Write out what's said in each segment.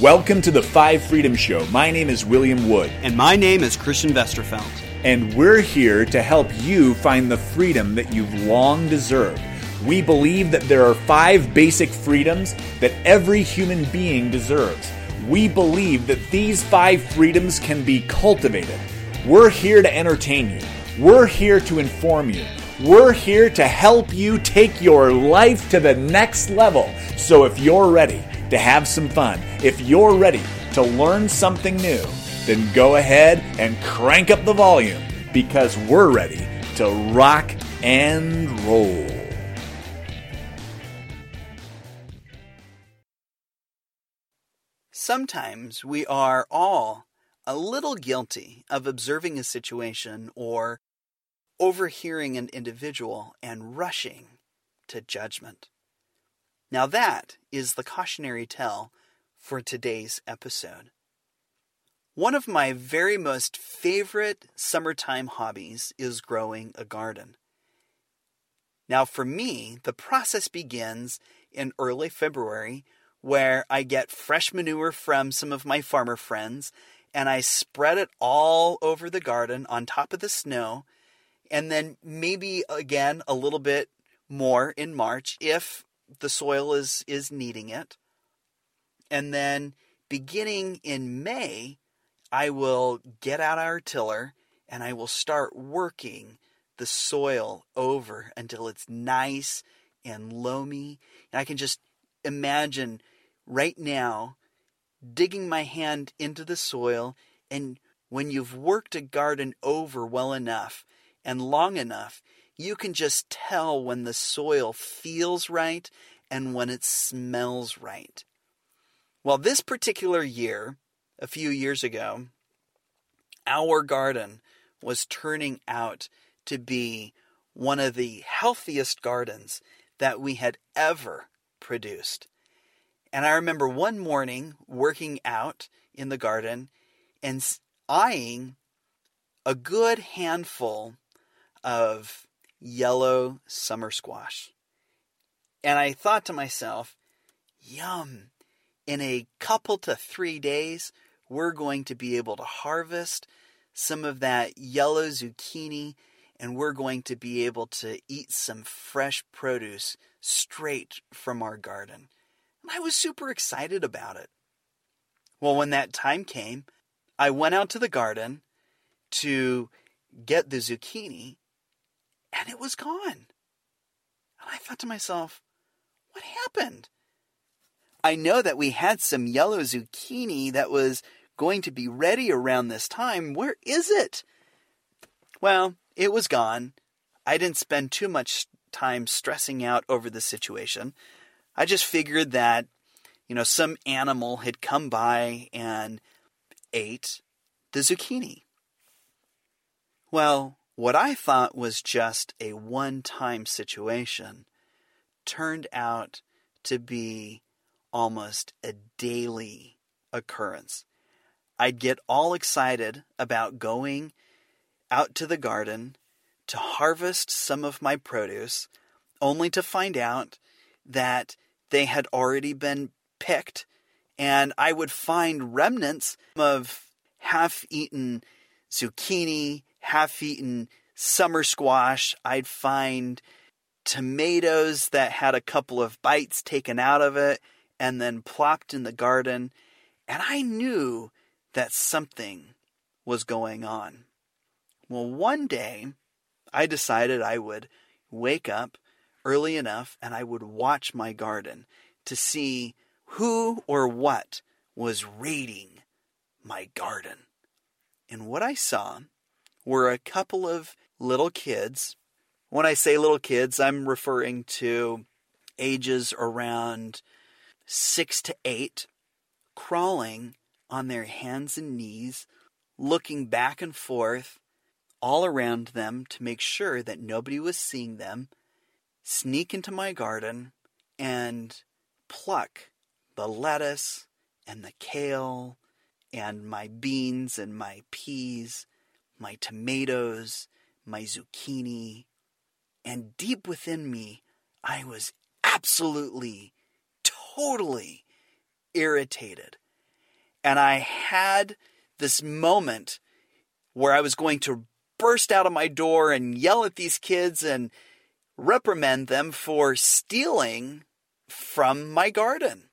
Welcome to the Five Freedom Show. My name is William Wood, And my name is Christian Westerfeld. and we're here to help you find the freedom that you've long deserved. We believe that there are five basic freedoms that every human being deserves. We believe that these five freedoms can be cultivated. We're here to entertain you. We're here to inform you. We're here to help you take your life to the next level. So if you're ready to have some fun, if you're ready to learn something new, then go ahead and crank up the volume because we're ready to rock and roll. Sometimes we are all a little guilty of observing a situation or overhearing an individual and rushing to judgment. Now, that is the cautionary tale for today's episode. One of my very most favorite summertime hobbies is growing a garden. Now, for me, the process begins in early February where I get fresh manure from some of my farmer friends and I spread it all over the garden on top of the snow, and then maybe again a little bit more in March if the soil is, is needing it. And then beginning in May, I will get out our tiller and I will start working the soil over until it's nice and loamy. And I can just imagine right now digging my hand into the soil. And when you've worked a garden over well enough and long enough, you can just tell when the soil feels right and when it smells right. Well, this particular year, a few years ago, our garden was turning out to be one of the healthiest gardens that we had ever produced. And I remember one morning working out in the garden and eyeing a good handful of yellow summer squash. And I thought to myself, yum, in a couple to three days, we're going to be able to harvest some of that yellow zucchini and we're going to be able to eat some fresh produce straight from our garden. And I was super excited about it. Well, when that time came, I went out to the garden to get the zucchini and it was gone. And I thought to myself, what happened? I know that we had some yellow zucchini that was going to be ready around this time. Where is it? Well, it was gone. I didn't spend too much time stressing out over the situation. I just figured that, you know, some animal had come by and ate the zucchini. Well, what I thought was just a one time situation turned out to be almost a daily occurrence. I'd get all excited about going out to the garden to harvest some of my produce, only to find out that they had already been picked, and I would find remnants of half eaten zucchini, half eaten summer squash. I'd find tomatoes that had a couple of bites taken out of it and then plopped in the garden. And I knew that something was going on. Well, one day I decided I would wake up early enough and I would watch my garden to see who or what was raiding my garden. And what I saw were a couple of little kids. When I say little kids, I'm referring to ages around six to eight, crawling on their hands and knees, looking back and forth all around them to make sure that nobody was seeing them, sneak into my garden and pluck the lettuce and the kale and my beans and my peas, my tomatoes, my zucchini. And deep within me, I was absolutely, totally irritated And I had this moment where I was going to burst out of my door and yell at these kids and reprimand them for stealing from my garden.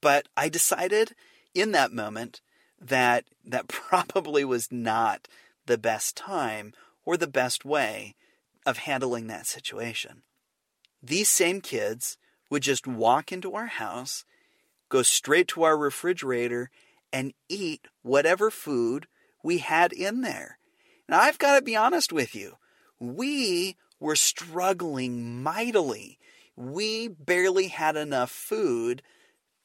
But I decided in that moment that that probably was not the best time or the best way of handling that situation. These same kids would just walk into our house, go straight to our refrigerator, and eat whatever food we had in there. Now, I've got to be honest with you. We were struggling mightily. We barely had enough food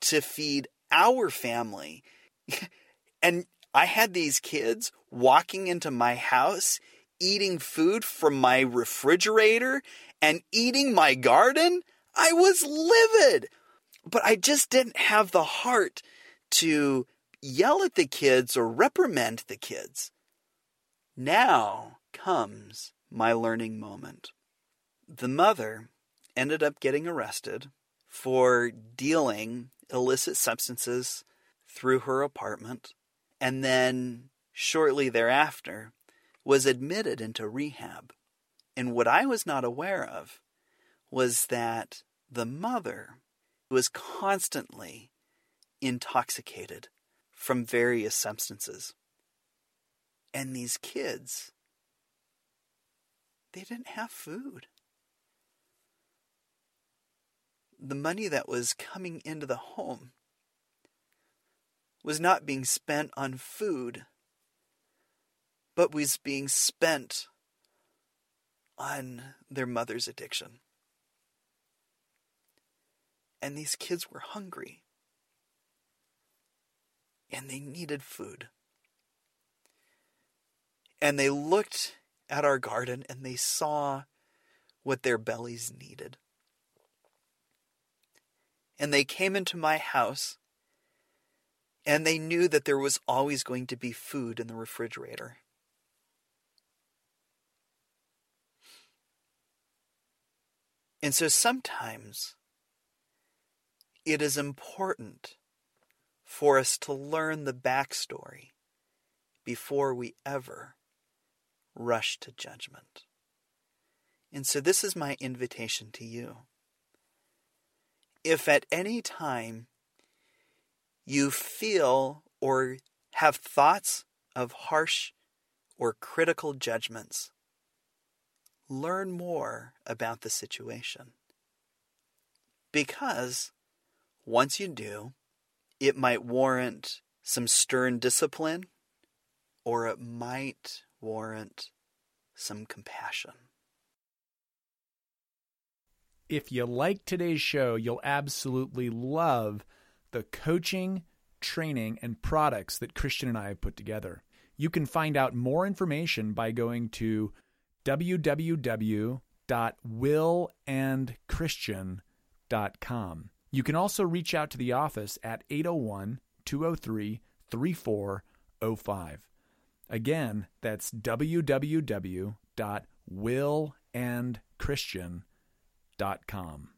to feed our family. and I had these kids walking into my house, eating food from my refrigerator and eating my garden. I was livid. But I just didn't have the heart to yell at the kids or reprimand the kids. Now comes my learning moment. The mother ended up getting arrested for dealing illicit substances through her apartment and then shortly thereafter was admitted into rehab. And what I was not aware of was that the mother was constantly intoxicated from various substances. And these kids, they didn't have food. The money that was coming into the home was not being spent on food, but was being spent on their mother's addiction. And these kids were hungry. And they needed food and they looked at our garden and they saw what their bellies needed. And they came into my house and they knew that there was always going to be food in the refrigerator. And so sometimes it is important for us to learn the backstory before we ever rush to judgment. And so, this is my invitation to you. If at any time you feel or have thoughts of harsh or critical judgments, learn more about the situation. Because once you do, it might warrant some stern discipline or it might warrant some compassion. If you like today's show, you'll absolutely love the coaching, training, and products that Christian and I have put together. You can find out more information by going to www.willandchristian.com. You can also reach out to the office at 801 203 3405. Again, that's www.willandchristian.com.